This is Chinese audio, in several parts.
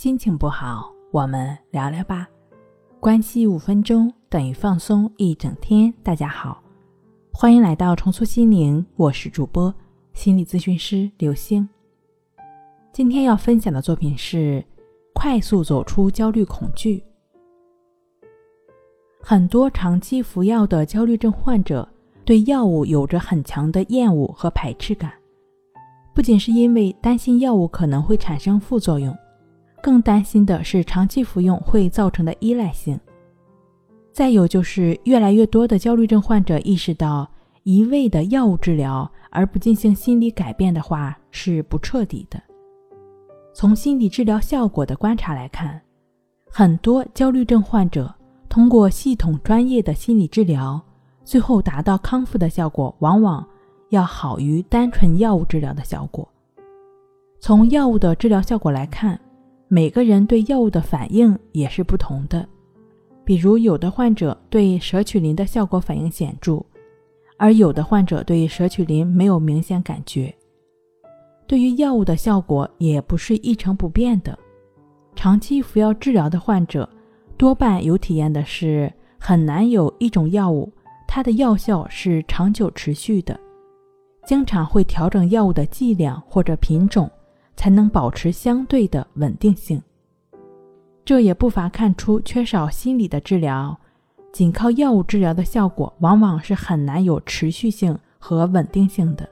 心情不好，我们聊聊吧。关系五分钟等于放松一整天。大家好，欢迎来到重塑心灵，我是主播心理咨询师刘星。今天要分享的作品是快速走出焦虑恐惧。很多长期服药的焦虑症患者对药物有着很强的厌恶和排斥感，不仅是因为担心药物可能会产生副作用。更担心的是长期服用会造成的依赖性。再有就是越来越多的焦虑症患者意识到，一味的药物治疗而不进行心理改变的话是不彻底的。从心理治疗效果的观察来看，很多焦虑症患者通过系统专业的心理治疗，最后达到康复的效果，往往要好于单纯药物治疗的效果。从药物的治疗效果来看。每个人对药物的反应也是不同的，比如有的患者对舍曲林的效果反应显著，而有的患者对舍曲林没有明显感觉。对于药物的效果也不是一成不变的，长期服药治疗的患者多半有体验的是，很难有一种药物它的药效是长久持续的，经常会调整药物的剂量或者品种。才能保持相对的稳定性，这也不乏看出缺少心理的治疗，仅靠药物治疗的效果往往是很难有持续性和稳定性的。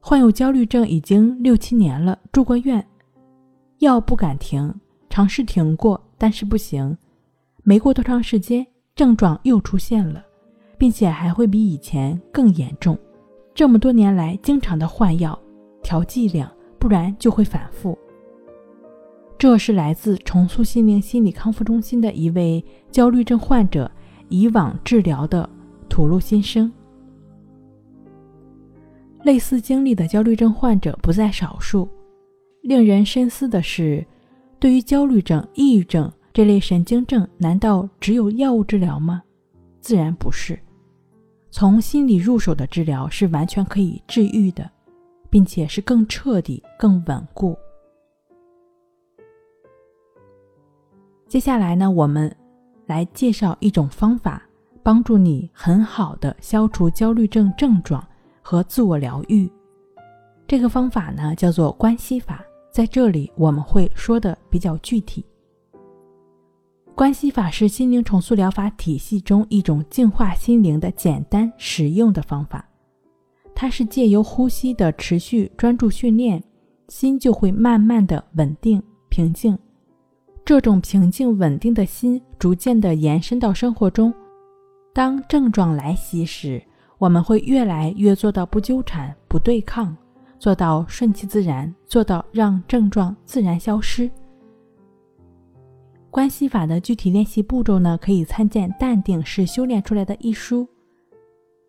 患有焦虑症已经六七年了，住过院，药不敢停，尝试停过，但是不行，没过多长时间，症状又出现了，并且还会比以前更严重。这么多年来，经常的换药。调剂量，不然就会反复。这是来自重塑心灵心理康复中心的一位焦虑症患者以往治疗的吐露心声。类似经历的焦虑症患者不在少数。令人深思的是，对于焦虑症、抑郁症这类神经症，难道只有药物治疗吗？自然不是。从心理入手的治疗是完全可以治愈的。并且是更彻底、更稳固。接下来呢，我们来介绍一种方法，帮助你很好的消除焦虑症症状和自我疗愈。这个方法呢，叫做关系法，在这里我们会说的比较具体。关系法是心灵重塑疗法体系中一种净化心灵的简单实用的方法。它是借由呼吸的持续专注训练，心就会慢慢的稳定平静。这种平静稳定的心，逐渐的延伸到生活中。当症状来袭时，我们会越来越做到不纠缠、不对抗，做到顺其自然，做到让症状自然消失。关系法的具体练习步骤呢，可以参见《淡定是修炼出来的》一书。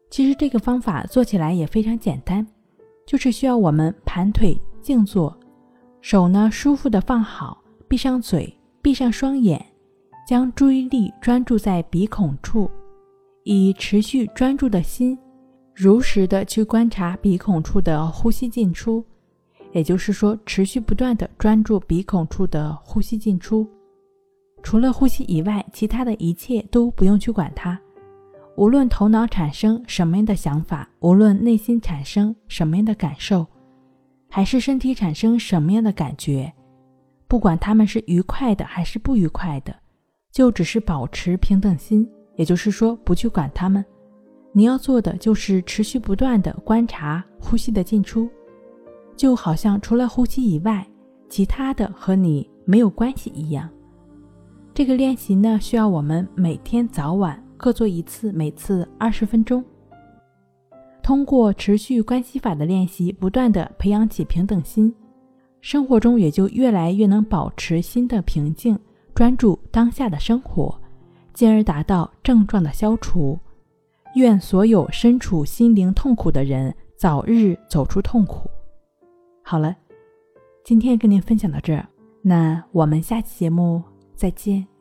其实这个方法做起来也非常简单，就是需要我们盘腿静坐，手呢舒服的放好，闭上嘴，闭上双眼，将注意力专注在鼻孔处，以持续专注的心，如实的去观察鼻孔处的呼吸进出，也就是说，持续不断的专注鼻孔处的呼吸进出，除了呼吸以外，其他的一切都不用去管它。无论头脑产生什么样的想法，无论内心产生什么样的感受，还是身体产生什么样的感觉，不管他们是愉快的还是不愉快的，就只是保持平等心，也就是说不去管他们。你要做的就是持续不断的观察呼吸的进出，就好像除了呼吸以外，其他的和你没有关系一样。这个练习呢，需要我们每天早晚。各做一次，每次二十分钟。通过持续关系法的练习，不断的培养起平等心，生活中也就越来越能保持心的平静，专注当下的生活，进而达到症状的消除。愿所有身处心灵痛苦的人早日走出痛苦。好了，今天跟您分享到这儿，那我们下期节目再见。